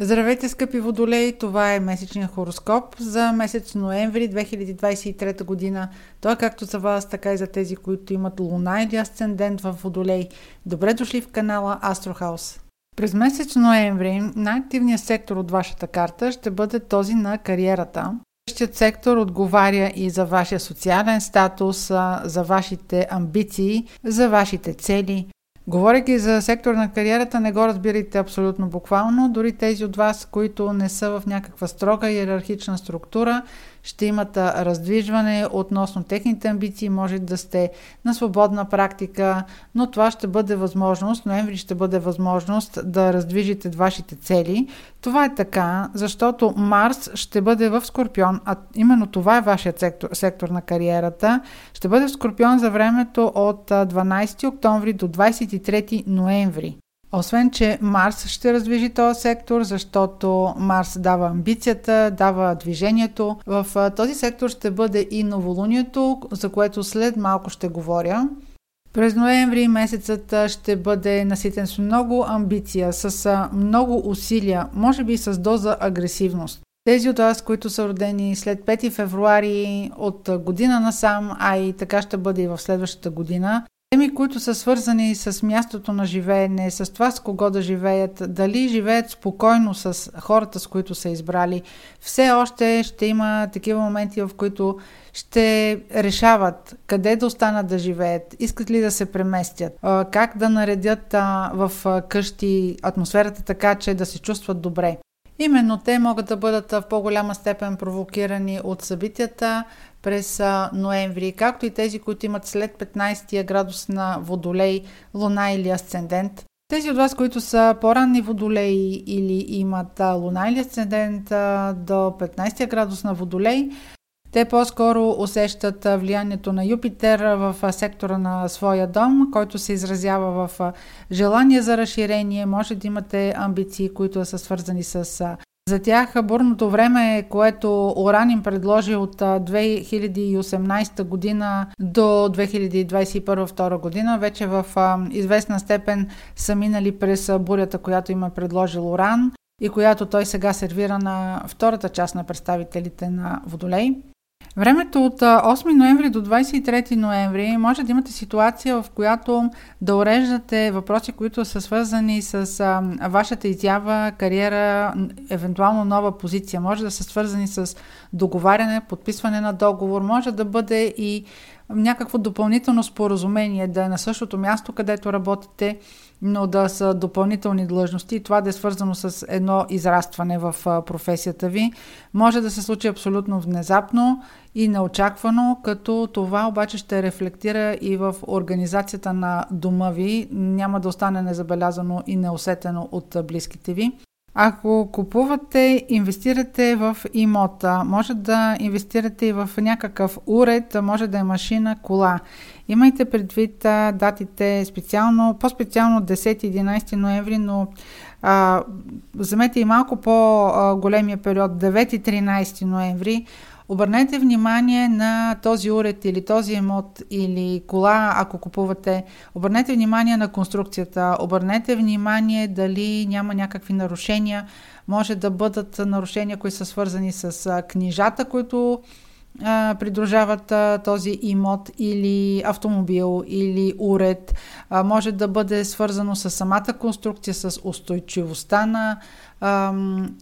Здравейте, скъпи водолеи! Това е месечният хороскоп за месец ноември 2023 година. Той е както за вас, така и за тези, които имат луна или асцендент в водолей. Добре дошли в канала Астрохаус. През месец ноември най-активният сектор от вашата карта ще бъде този на кариерата. Същият сектор отговаря и за вашия социален статус, за вашите амбиции, за вашите цели, Говорейки за сектор на кариерата, не го разбирайте абсолютно буквално. Дори тези от вас, които не са в някаква строга иерархична структура, ще имат раздвижване относно техните амбиции, може да сте на свободна практика, но това ще бъде възможност, ноември ще бъде възможност да раздвижите вашите цели. Това е така, защото Марс ще бъде в Скорпион, а именно това е вашият сектор, сектор на кариерата. Ще бъде в Скорпион за времето от 12 октомври до 23 ноември. Освен, че Марс ще раздвижи този сектор, защото Марс дава амбицията, дава движението. В този сектор ще бъде и новолунието, за което след малко ще говоря. През ноември месецът ще бъде наситен с много амбиция, с много усилия, може би с доза агресивност. Тези от вас, които са родени след 5 февруари от година насам, а и така ще бъде и в следващата година, Теми, които са свързани с мястото на живеене, с това с кого да живеят, дали живеят спокойно с хората, с които са избрали. Все още ще има такива моменти, в които ще решават къде да останат да живеят, искат ли да се преместят, как да наредят в къщи атмосферата така, че да се чувстват добре. Именно те могат да бъдат в по-голяма степен провокирани от събитията през ноември, както и тези, които имат след 15 градус на водолей, луна или асцендент. Тези от вас, които са по-ранни водолеи или имат луна или асцендент до 15 градус на водолей, те по-скоро усещат влиянието на Юпитер в сектора на своя дом, който се изразява в желание за разширение. Може да имате амбиции, които са свързани с за тях бурното време, което Оран им предложи от 2018 година до 2021-2022 година, вече в известна степен са минали през бурята, която им е предложил Оран и която той сега сервира на втората част на представителите на Водолей. Времето от 8 ноември до 23 ноември може да имате ситуация, в която да уреждате въпроси, които са свързани с а, вашата изява, кариера, евентуално нова позиция. Може да са свързани с договаряне, подписване на договор, може да бъде и някакво допълнително споразумение, да е на същото място, където работите, но да са допълнителни длъжности и това да е свързано с едно израстване в професията ви. Може да се случи абсолютно внезапно и неочаквано, като това обаче ще рефлектира и в организацията на дома ви. Няма да остане незабелязано и неусетено от близките ви. Ако купувате, инвестирате в имота, може да инвестирате и в някакъв уред, може да е машина, кола. Имайте предвид датите специално, по-специално 10-11 ноември, но а, вземете и малко по-големия период, 9-13 ноември, Обърнете внимание на този уред или този емот или кола, ако купувате. Обърнете внимание на конструкцията. Обърнете внимание дали няма някакви нарушения. Може да бъдат нарушения, които са свързани с книжата, които а, придружават този имот или автомобил или уред. Може да бъде свързано с самата конструкция, с устойчивостта на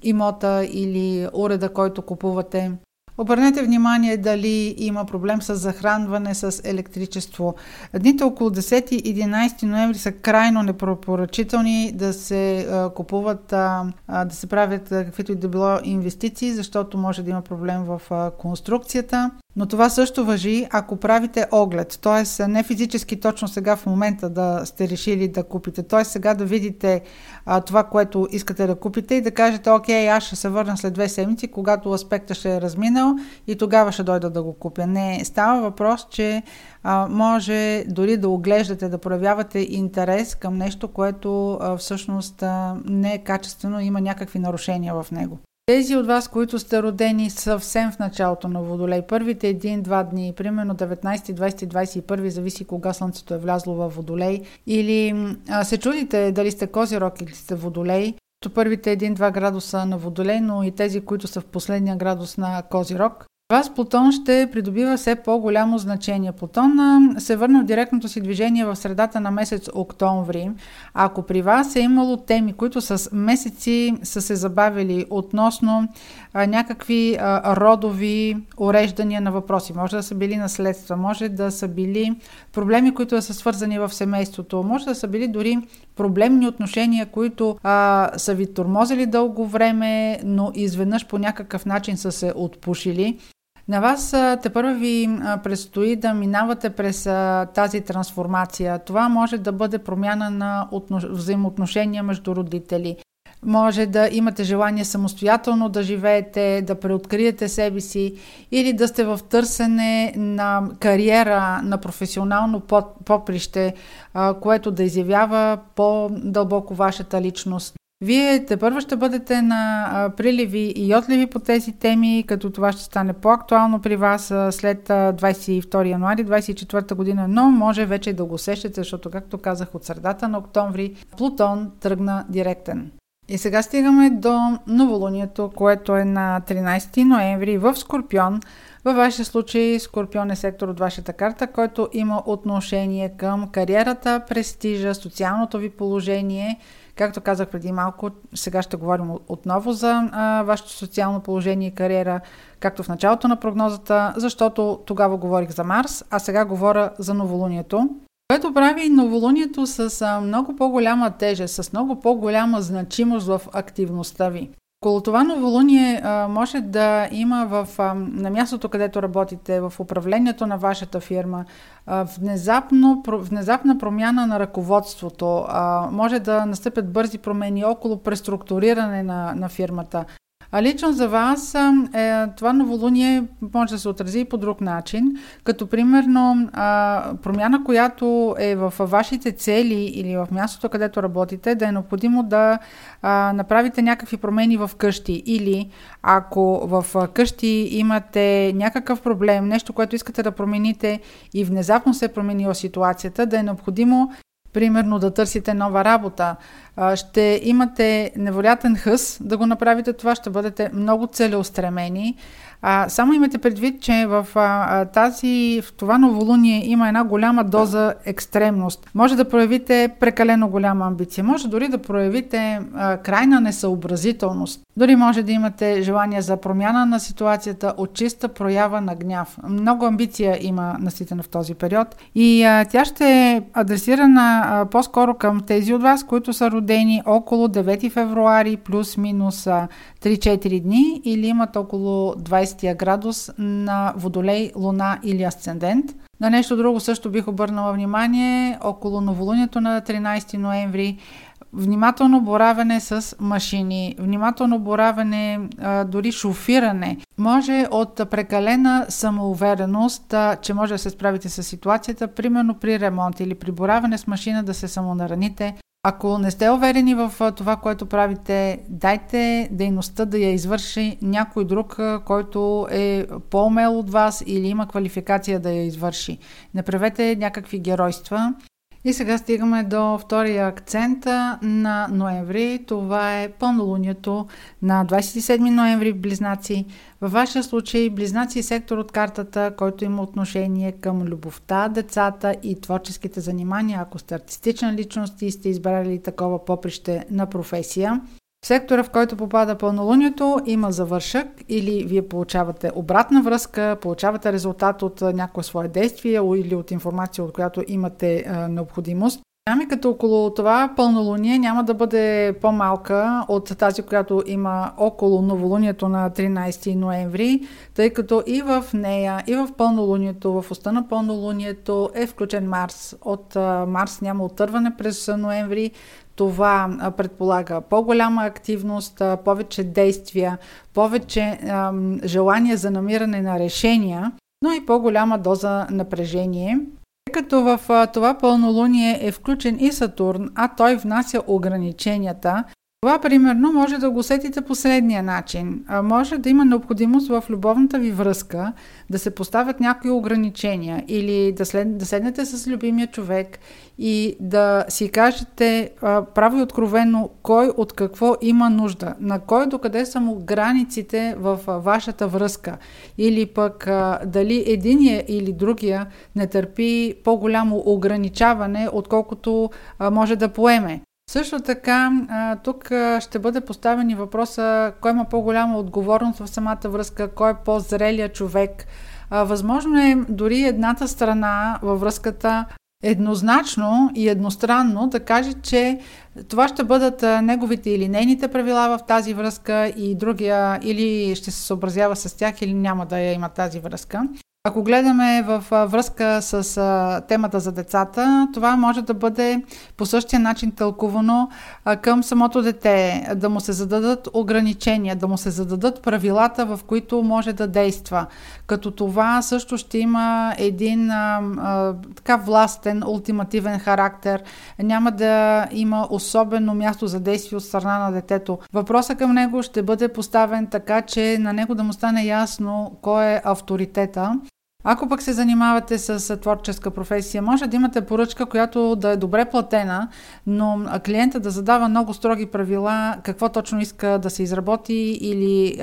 имота или уреда, който купувате. Обърнете внимание дали има проблем с захранване с електричество. Дните около 10-11 ноември са крайно непропоръчителни да се купуват, да се правят каквито и да било инвестиции, защото може да има проблем в конструкцията. Но това също въжи, ако правите оглед, т.е. не физически точно сега в момента да сте решили да купите, т.е. сега да видите а, това, което искате да купите и да кажете, окей, аз ще се върна след две седмици, когато аспекта ще е разминал и тогава ще дойда да го купя. Не, става въпрос, че а, може дори да оглеждате, да проявявате интерес към нещо, което а, всъщност а, не е качествено, има някакви нарушения в него. Тези от вас, които сте родени съвсем в началото на Водолей, първите един-два дни, примерно 19, 20, 21, зависи кога Слънцето е влязло в Водолей, или а, се чудите дали сте Козирог или сте Водолей, първите 1-2 градуса на Водолей, но и тези, които са в последния градус на Козирог. Вас Плутон ще придобива все по-голямо значение. Плутон се върна в директното си движение в средата на месец октомври. Ако при вас е имало теми, които с месеци са се забавили относно а, някакви а, родови уреждания на въпроси, може да са били наследства, може да са били проблеми, които са свързани в семейството, може да са били дори проблемни отношения, които а, са ви тормозили дълго време, но изведнъж по някакъв начин са се отпушили. На вас те първо ви предстои да минавате през тази трансформация. Това може да бъде промяна на взаимоотношения между родители. Може да имате желание самостоятелно да живеете, да преоткриете себе си или да сте в търсене на кариера, на професионално поприще, което да изявява по-дълбоко вашата личност. Вие те първо ще бъдете на приливи и отливи по тези теми, като това ще стане по-актуално при вас след 22 януари 2024 година, но може вече да го усещате, защото, както казах, от средата на октомври Плутон тръгна директен. И сега стигаме до новолунието, което е на 13 ноември в Скорпион. Във вашия случай Скорпион е сектор от вашата карта, който има отношение към кариерата, престижа, социалното ви положение – Както казах преди малко, сега ще говорим отново за а, вашето социално положение и кариера, както в началото на прогнозата, защото тогава говорих за Марс, а сега говоря за новолунието, което прави новолунието с а, много по-голяма тежест, с много по-голяма значимост в активността ви. Около това новолуние може да има в, на мястото, където работите, в управлението на вашата фирма, внезапно, внезапна промяна на ръководството. Може да настъпят бързи промени около преструктуриране на, на фирмата. А лично за вас е, това новолуние може да се отрази и по друг начин, като примерно а, промяна, която е в вашите цели или в мястото, където работите, да е необходимо да а, направите някакви промени в къщи. Или ако в къщи имате някакъв проблем, нещо, което искате да промените и внезапно се е променила ситуацията, да е необходимо примерно да търсите нова работа, ще имате невероятен хъс да го направите това, ще бъдете много целеустремени. А, само имате предвид, че в а, тази, в това новолуние има една голяма доза екстремност. Може да проявите прекалено голяма амбиция, може дори да проявите а, крайна несъобразителност. Дори може да имате желание за промяна на ситуацията от чиста проява на гняв. Много амбиция има наситена в този период и а, тя ще е адресирана а, по-скоро към тези от вас, които са родени около 9 февруари плюс-минус 3-4 дни или имат около 20 градус на Водолей, Луна или Асцендент. На нещо друго също бих обърнала внимание около новолунието на 13 ноември внимателно боравене с машини, внимателно боравене, дори шофиране. Може от прекалена самоувереност, че може да се справите с ситуацията, примерно при ремонт или при боравене с машина да се самонараните. Ако не сте уверени в това, което правите, дайте дейността да я извърши някой друг, който е по-умел от вас или има квалификация да я извърши. Не правете някакви геройства. И сега стигаме до втория акцент на ноември. Това е пълнолунието на 27 ноември Близнаци. Във вашия случай Близнаци е сектор от картата, който има отношение към любовта, децата и творческите занимания. Ако сте артистична личност и сте избрали такова поприще на професия, сектора, в който попада пълнолунието, има завършък или вие получавате обратна връзка, получавате резултат от някое свое действие или от информация, от която имате а, необходимост. Динамиката около това пълнолуние няма да бъде по-малка от тази, която има около новолунието на 13 ноември, тъй като и в нея, и в пълнолунието, в уста на пълнолунието е включен Марс. От Марс няма отърване през ноември, това предполага по-голяма активност, повече действия, повече желание за намиране на решения, но и по-голяма доза напрежение. Тъй като в това пълнолуние е включен и Сатурн, а той внася ограниченията, Това, примерно, може да го усетите последния начин. А, може да има необходимост в любовната ви връзка да се поставят някои ограничения или да, след, да седнете с любимия човек и да си кажете а, право и откровено кой от какво има нужда, на кой докъде са му границите в а, вашата връзка или пък а, дали единия или другия не търпи по-голямо ограничаване, отколкото а, може да поеме. Също така, тук ще бъде поставен и въпроса кой има по-голяма отговорност в самата връзка, кой е по-зрелия човек. Възможно е дори едната страна във връзката еднозначно и едностранно да каже, че това ще бъдат неговите или нейните правила в тази връзка и другия или ще се съобразява с тях или няма да я има тази връзка. Ако гледаме в връзка с темата за децата, това може да бъде по същия начин тълкувано към самото дете, да му се зададат ограничения, да му се зададат правилата, в които може да действа. Като това също ще има един а, така властен, ултимативен характер. Няма да има особено място за действие от страна на детето. Въпросът към него ще бъде поставен така, че на него да му стане ясно кой е авторитета ако пък се занимавате с творческа професия, може да имате поръчка, която да е добре платена, но клиента да задава много строги правила, какво точно иска да се изработи или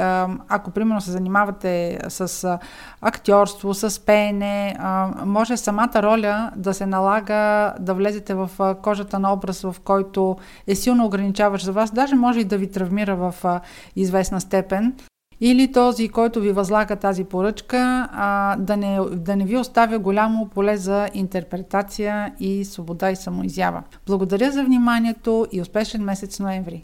ако примерно се занимавате с актьорство, с пеене, може самата роля да се налага да влезете в кожата на образ, в който е силно ограничаващ за вас, даже може и да ви травмира в известна степен или този, който ви възлага тази поръчка, а, да, не, да не ви оставя голямо поле за интерпретация и свобода и самоизява. Благодаря за вниманието и успешен месец ноември!